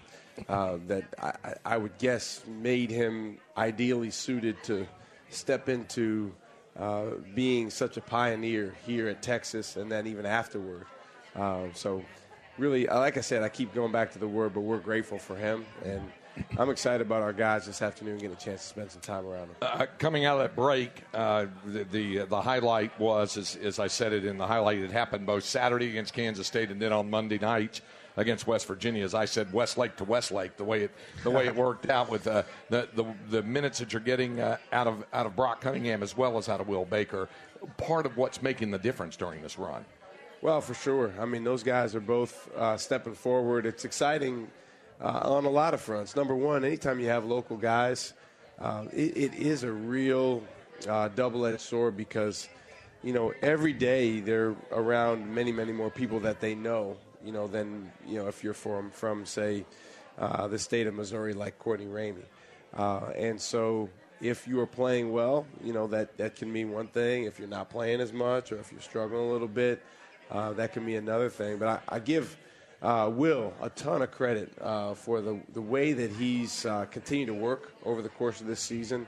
uh, that I, I- would guess made him ideally suited to step into uh, being such a pioneer here at Texas and then even afterward. Uh, so, really, like I said, I keep going back to the word, but we're grateful for him. And I'm excited about our guys this afternoon getting a chance to spend some time around them. Uh, coming out of that break, uh, the, the the highlight was, as, as I said it in the highlight, it happened both Saturday against Kansas State and then on Monday night against West Virginia. As I said, Westlake to Westlake, the way it the way it worked out with uh, the, the the minutes that you're getting uh, out of out of Brock Cunningham as well as out of Will Baker, part of what's making the difference during this run. Well, for sure. I mean, those guys are both uh, stepping forward. It's exciting uh, on a lot of fronts. Number one, anytime you have local guys, uh, it, it is a real uh, double-edged sword because, you know, every day they're around many, many more people that they know, you know, than you know if you're from from say uh, the state of Missouri, like Courtney Ramey. Uh, and so, if you are playing well, you know that that can mean one thing. If you're not playing as much, or if you're struggling a little bit, uh, that can be another thing. But I, I give uh, Will a ton of credit uh, for the, the way that he's uh, continued to work over the course of this season.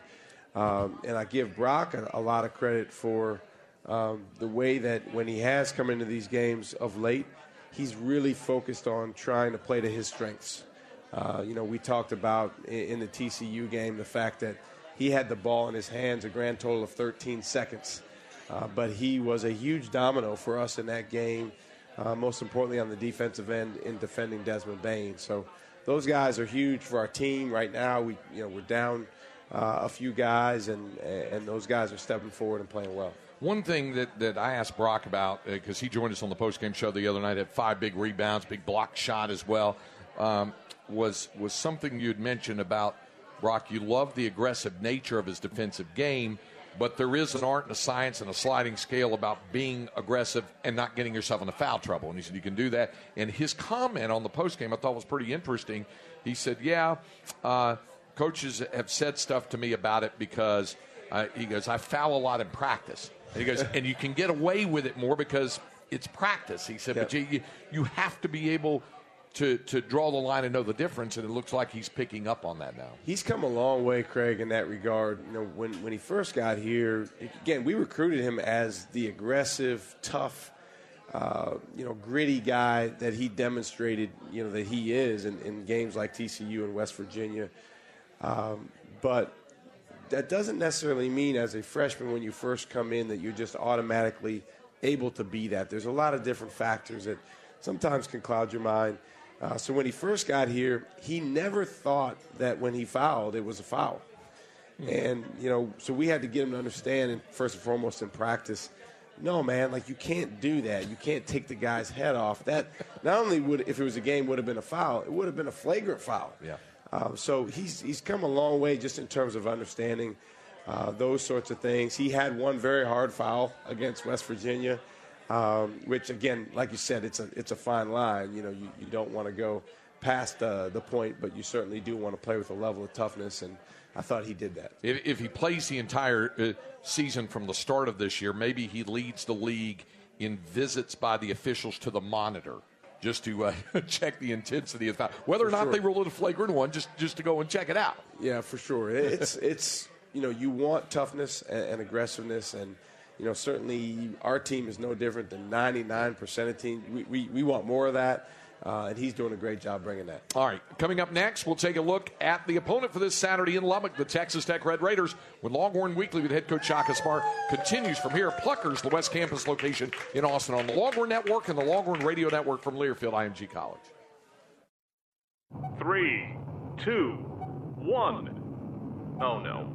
Um, and I give Brock a, a lot of credit for um, the way that when he has come into these games of late, he's really focused on trying to play to his strengths. Uh, you know, we talked about in, in the TCU game the fact that he had the ball in his hands a grand total of 13 seconds. Uh, but he was a huge domino for us in that game, uh, most importantly on the defensive end in defending Desmond Bane. So those guys are huge for our team right now. We, you know, we're down uh, a few guys, and and those guys are stepping forward and playing well. One thing that, that I asked Brock about, because he joined us on the postgame show the other night, had five big rebounds, big block shot as well, um, was was something you'd mentioned about Brock. You love the aggressive nature of his defensive game, but there is an art and a science and a sliding scale about being aggressive and not getting yourself into foul trouble. And he said you can do that. And his comment on the postgame I thought was pretty interesting. He said, "Yeah." Uh, coaches have said stuff to me about it because uh, he goes, I foul a lot in practice. And he goes, and you can get away with it more because it's practice. He said, but you, you, you have to be able to, to draw the line and know the difference. And it looks like he's picking up on that now. He's come a long way, Craig, in that regard. You know, when, when he first got here, again, we recruited him as the aggressive, tough, uh, you know, gritty guy that he demonstrated, you know, that he is in, in games like TCU and West Virginia. Um, but that doesn't necessarily mean as a freshman when you first come in that you're just automatically able to be that. There's a lot of different factors that sometimes can cloud your mind. Uh, so when he first got here, he never thought that when he fouled, it was a foul. And, you know, so we had to get him to understand, and first and foremost in practice, no, man, like you can't do that. You can't take the guy's head off. That not only would, if it was a game, would have been a foul, it would have been a flagrant foul. Yeah. Um, so he's he's come a long way just in terms of understanding uh, those sorts of things. He had one very hard foul against West Virginia, um, which again, like you said, it's a it's a fine line. You know, you, you don't want to go past uh, the point, but you certainly do want to play with a level of toughness. And I thought he did that. If, if he plays the entire uh, season from the start of this year, maybe he leads the league in visits by the officials to the monitor just to uh, check the intensity of the foul. Whether or not sure. they rule it a flagrant one, just just to go and check it out. Yeah, for sure. It's it's you know you want toughness and, and aggressiveness, and you know certainly our team is no different than 99% of teams. We, we we want more of that, uh, and he's doing a great job bringing that. All right, coming up next, we'll take a look at the opponent for this Saturday in Lubbock, the Texas Tech Red Raiders. When Longhorn Weekly with head coach Shaka Smart continues from here. Pluckers, the West Campus location in Austin on the Longhorn Network and the Longhorn Radio Network from Learfield IMG College. Three, two, one. Oh no.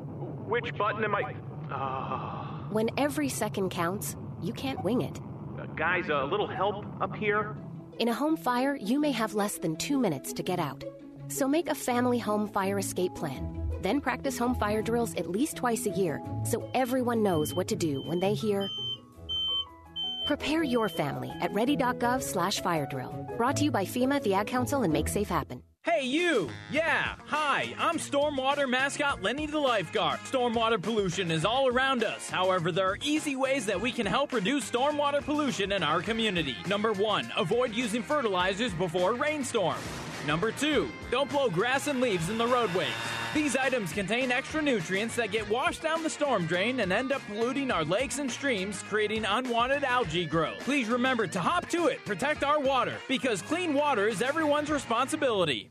Which button am I? Ah. When every second counts, you can't wing it. Uh, guys, a little help up here? In a home fire, you may have less than two minutes to get out. So make a family home fire escape plan. Then practice home fire drills at least twice a year so everyone knows what to do when they hear. Prepare your family at ready.gov slash fire drill. Brought to you by FEMA, the Ad Council, and Make Safe Happen. Hey, you! Yeah, hi, I'm Stormwater mascot Lenny the Lifeguard. Stormwater pollution is all around us. However, there are easy ways that we can help reduce stormwater pollution in our community. Number one, avoid using fertilizers before a rainstorm. Number two, don't blow grass and leaves in the roadways. These items contain extra nutrients that get washed down the storm drain and end up polluting our lakes and streams, creating unwanted algae growth. Please remember to hop to it, protect our water, because clean water is everyone's responsibility.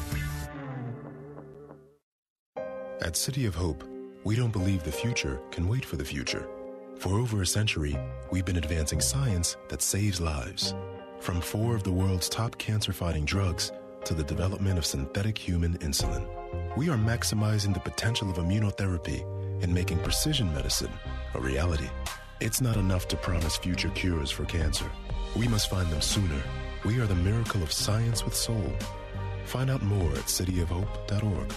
At City of Hope, we don't believe the future can wait for the future. For over a century, we've been advancing science that saves lives. From four of the world's top cancer fighting drugs to the development of synthetic human insulin, we are maximizing the potential of immunotherapy and making precision medicine a reality. It's not enough to promise future cures for cancer. We must find them sooner. We are the miracle of science with soul. Find out more at cityofhope.org.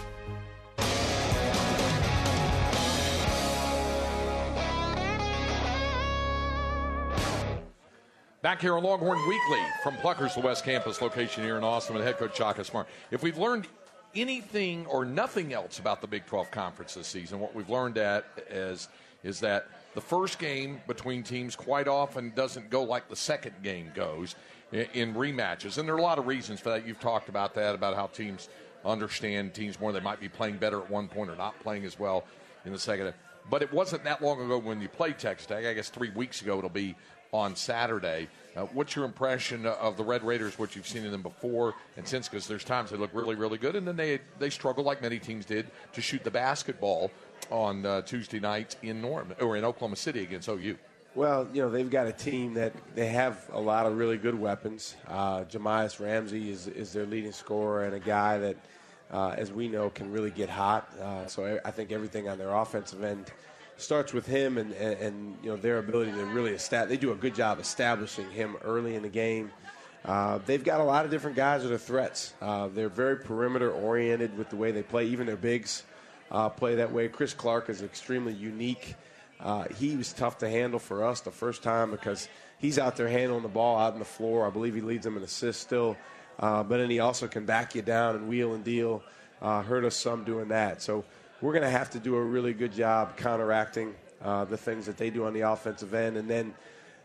Back here on Longhorn Weekly from Pluckers, the West Campus location here in Austin with head coach Shaka Smart. If we've learned anything or nothing else about the Big 12 Conference this season, what we've learned at is, is that the first game between teams quite often doesn't go like the second game goes in, in rematches. And there are a lot of reasons for that. You've talked about that, about how teams understand teams more. They might be playing better at one point or not playing as well in the second. But it wasn't that long ago when you played Texas Tech. I guess three weeks ago it'll be on Saturday. Uh, what's your impression of the Red Raiders, what you've seen in them before and since? Because there's times they look really, really good, and then they they struggle, like many teams did, to shoot the basketball on uh, Tuesday night in Norm or in Oklahoma City against OU. Well, you know they've got a team that they have a lot of really good weapons. Uh, Jahmi'us Ramsey is is their leading scorer and a guy that, uh, as we know, can really get hot. Uh, so I think everything on their offensive end starts with him and, and, and, you know their ability to really establish. They do a good job establishing him early in the game. Uh, they've got a lot of different guys that are threats. Uh, they're very perimeter oriented with the way they play. Even their bigs uh, play that way. Chris Clarke is extremely unique. Uh, he was tough to handle for us the first time because he's out there handling the ball out on the floor. I believe he leads them in assists still, uh, but then he also can back you down and wheel and deal. Uh, hurt us some doing that. So we're going to have to do a really good job counteracting uh, the things that they do on the offensive end. And then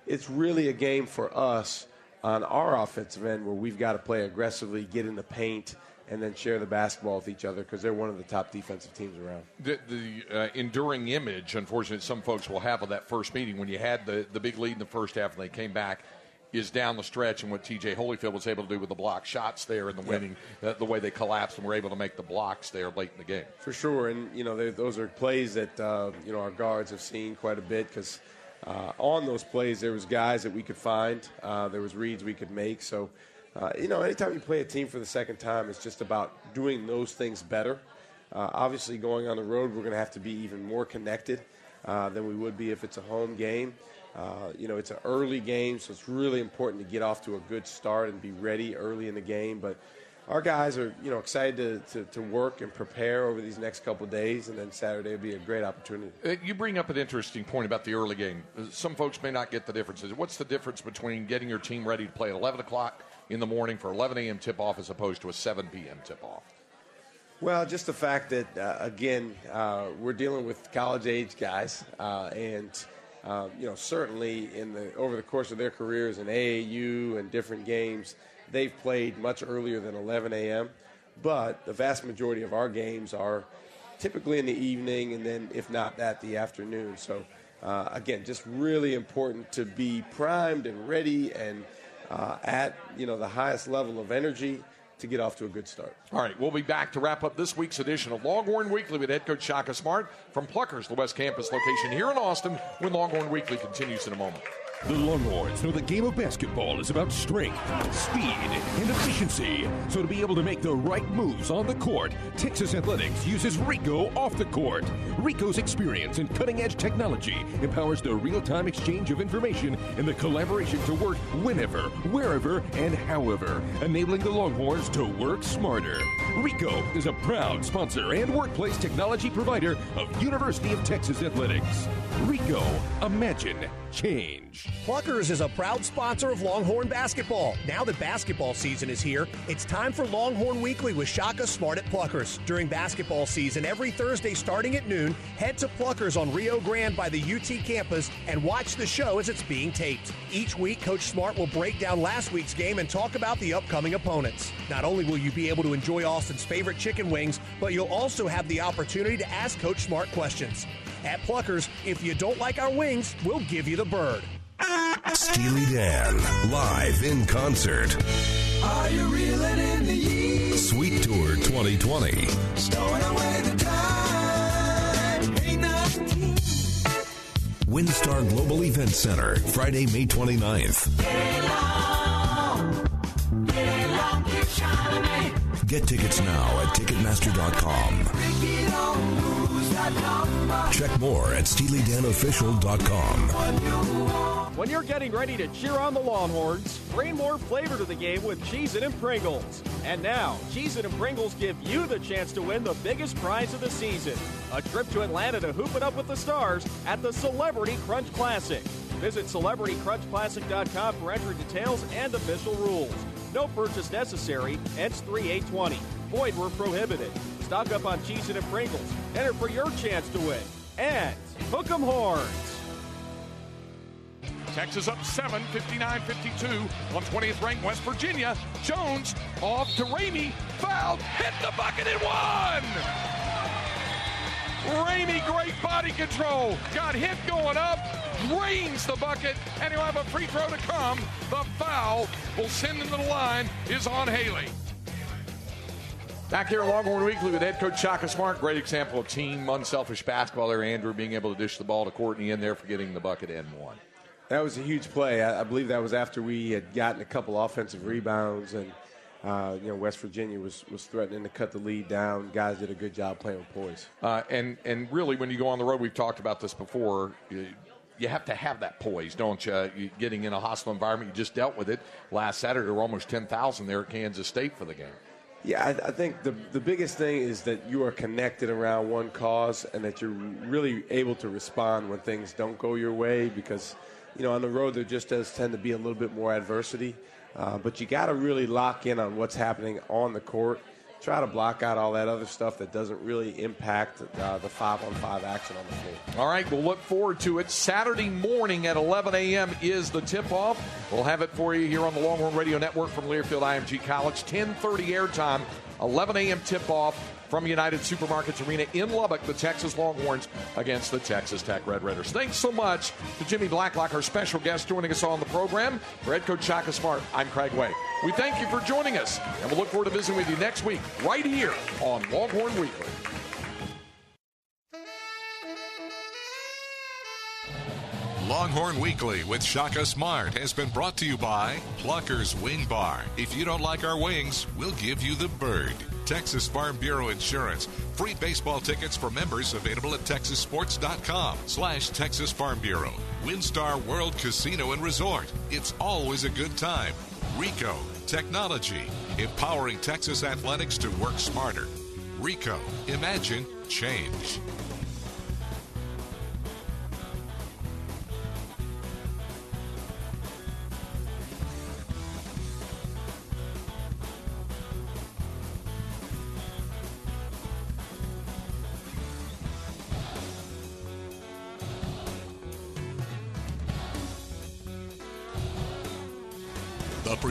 it's really a game for us on our offensive end where we've got to play aggressively, get in the paint, and then share the basketball with each other because they're one of the top defensive teams around. The, the uh, enduring image, unfortunately, some folks will have of that first meeting when you had the, the big lead in the first half and they came back is down the stretch and what TJ Holyfield was able to do with the block shots there and the winning, uh, the way they collapsed and were able to make the blocks there late in the game. For sure, and you know those are plays that uh, you know our guards have seen quite a bit because uh, on those plays there was guys that we could find, uh, there was reads we could make. So uh, you know anytime you play a team for the second time, it's just about doing those things better. Uh, obviously, going on the road, we're going to have to be even more connected than we would be if it's a home game. Uh, you know, it's an early game, so it's really important to get off to a good start and be ready early in the game. But our guys are, you know, excited to, to, to work and prepare over these next couple days, and then Saturday will be a great opportunity. Uh, you bring up an interesting point about the early game. Uh, some folks may not get the differences. What's the difference between getting your team ready to play at 11 o'clock in the morning for 11 a.m. tip-off as opposed to a 7 p.m. tip-off? Well, just the fact that, uh, again, uh, we're dealing with college-age guys, uh, and – um, you know, certainly in the over the course of their careers in AAU and different games, they've played much earlier than 11 a.m. But the vast majority of our games are typically in the evening, and then if not that, the afternoon. So uh, again, just really important to be primed and ready and uh, at you know the highest level of energy to get off to a good start. All right, we'll be back to wrap up this week's edition of Longhorn Weekly with head coach Shaka Smart from Pluckers, the West Campus location here in Austin, when Longhorn Weekly continues in a moment. The Longhorns know the game of basketball is about strength, speed, and efficiency. So to be able to make the right moves on the court, Texas Athletics uses Ricoh off the court. Ricoh's experience and cutting-edge technology empowers the real-time exchange of information and the collaboration to work whenever, wherever, and however, enabling the Longhorns to work smarter. Ricoh is a proud sponsor and workplace technology provider of University of Texas Athletics. Ricoh, imagine change. Pluckers is a proud sponsor of Longhorn basketball. Now that basketball season is here, it's time for Longhorn Weekly with Shaka Smart at Pluckers. During basketball season, every Thursday starting at noon, head to Pluckers on Rio Grande by the UT campus and watch the show as it's being taped. Each week, Coach Smart will break down last week's game and talk about the upcoming opponents. Not only will you be able to enjoy Austin's favorite chicken wings, but you'll also have the opportunity to ask Coach Smart questions. At Pluckers, if you don't like our wings, we'll give you the bird. Steely Dan, live in concert. Are you reeling in the years? Sweet Tour 2020. Stowing away the time. Ain't nothing. WinStar Global Event Center, Friday, May 29th. Get tickets now at Ticketmaster.com. Check more at SteelyDanOfficial.com. When you're getting ready to cheer on the Longhorns, bring more flavor to the game with Cheez-It and Pringles. And now, Cheez-It and Pringles give you the chance to win the biggest prize of the season, a trip to Atlanta to hoop it up with the stars at the Celebrity Crunch Classic. Visit CelebrityCrunchClassic.com for entry details and official rules. No purchase necessary. Ends 3820. Void were prohibited. Stock up on Cheez-It and Pringles. Enter for your chance to win. And hook 'em horns. Texas up 7, 59 52 on 20th ranked West Virginia. Jones off to Ramey, fouled, hit the bucket and won! Ramey, great body control, got hit going up, drains the bucket, and he'll have a free throw to come. The foul will send him to the line is on Haley. Back here at Longhorn Weekly with head coach Shaka Smart. Great example of team unselfish basketball there. Andrew being able to dish the ball to Courtney in there for getting the bucket and one. That was a huge play. I, I believe that was after we had gotten a couple offensive rebounds, and uh, you know West Virginia was was threatening to cut the lead down. Guys did a good job playing with poise. Uh, and and really, when you go on the road, we've talked about this before. You, you have to have that poise, don't you? you? Getting in a hostile environment, you just dealt with it last Saturday. There were almost ten thousand there at Kansas State for the game. Yeah, I, I, think the the biggest thing is that you are connected around one cause, and that you're really able to respond when things don't go your way because you know, on the road there just does tend to be a little bit more adversity. Uh, but you got to really lock in on what's happening on the court. Try to block out all that other stuff that doesn't really impact uh, the five on five action on the floor. All right, we'll look forward to it. Saturday morning at 11 a.m. is the tip off. We'll have it for you here on the Longhorn Radio Network from Learfield IMG College. 10:30 airtime, 11 a.m. tip off from United Supermarkets Arena in Lubbock, the Texas Longhorns against the Texas Tech Red Raiders. Thanks so much to Jimmy Blacklock, our special guest, joining us on the program. For head coach Shaka Smart, I'm Craig Way. We thank you for joining us, and we'll look forward to visiting with you next week, right here on Longhorn Weekly. Longhorn Weekly with Shaka Smart has been brought to you by Pluckers Wing Bar. If you don't like our wings, we'll give you the bird. Texas Farm Bureau Insurance. Free baseball tickets for members available at texassports.com slash Texas Farm Bureau. WinStar World Casino and Resort. It's always a good time. Ricoh Technology. Empowering Texas athletics to work smarter. Ricoh. Imagine change.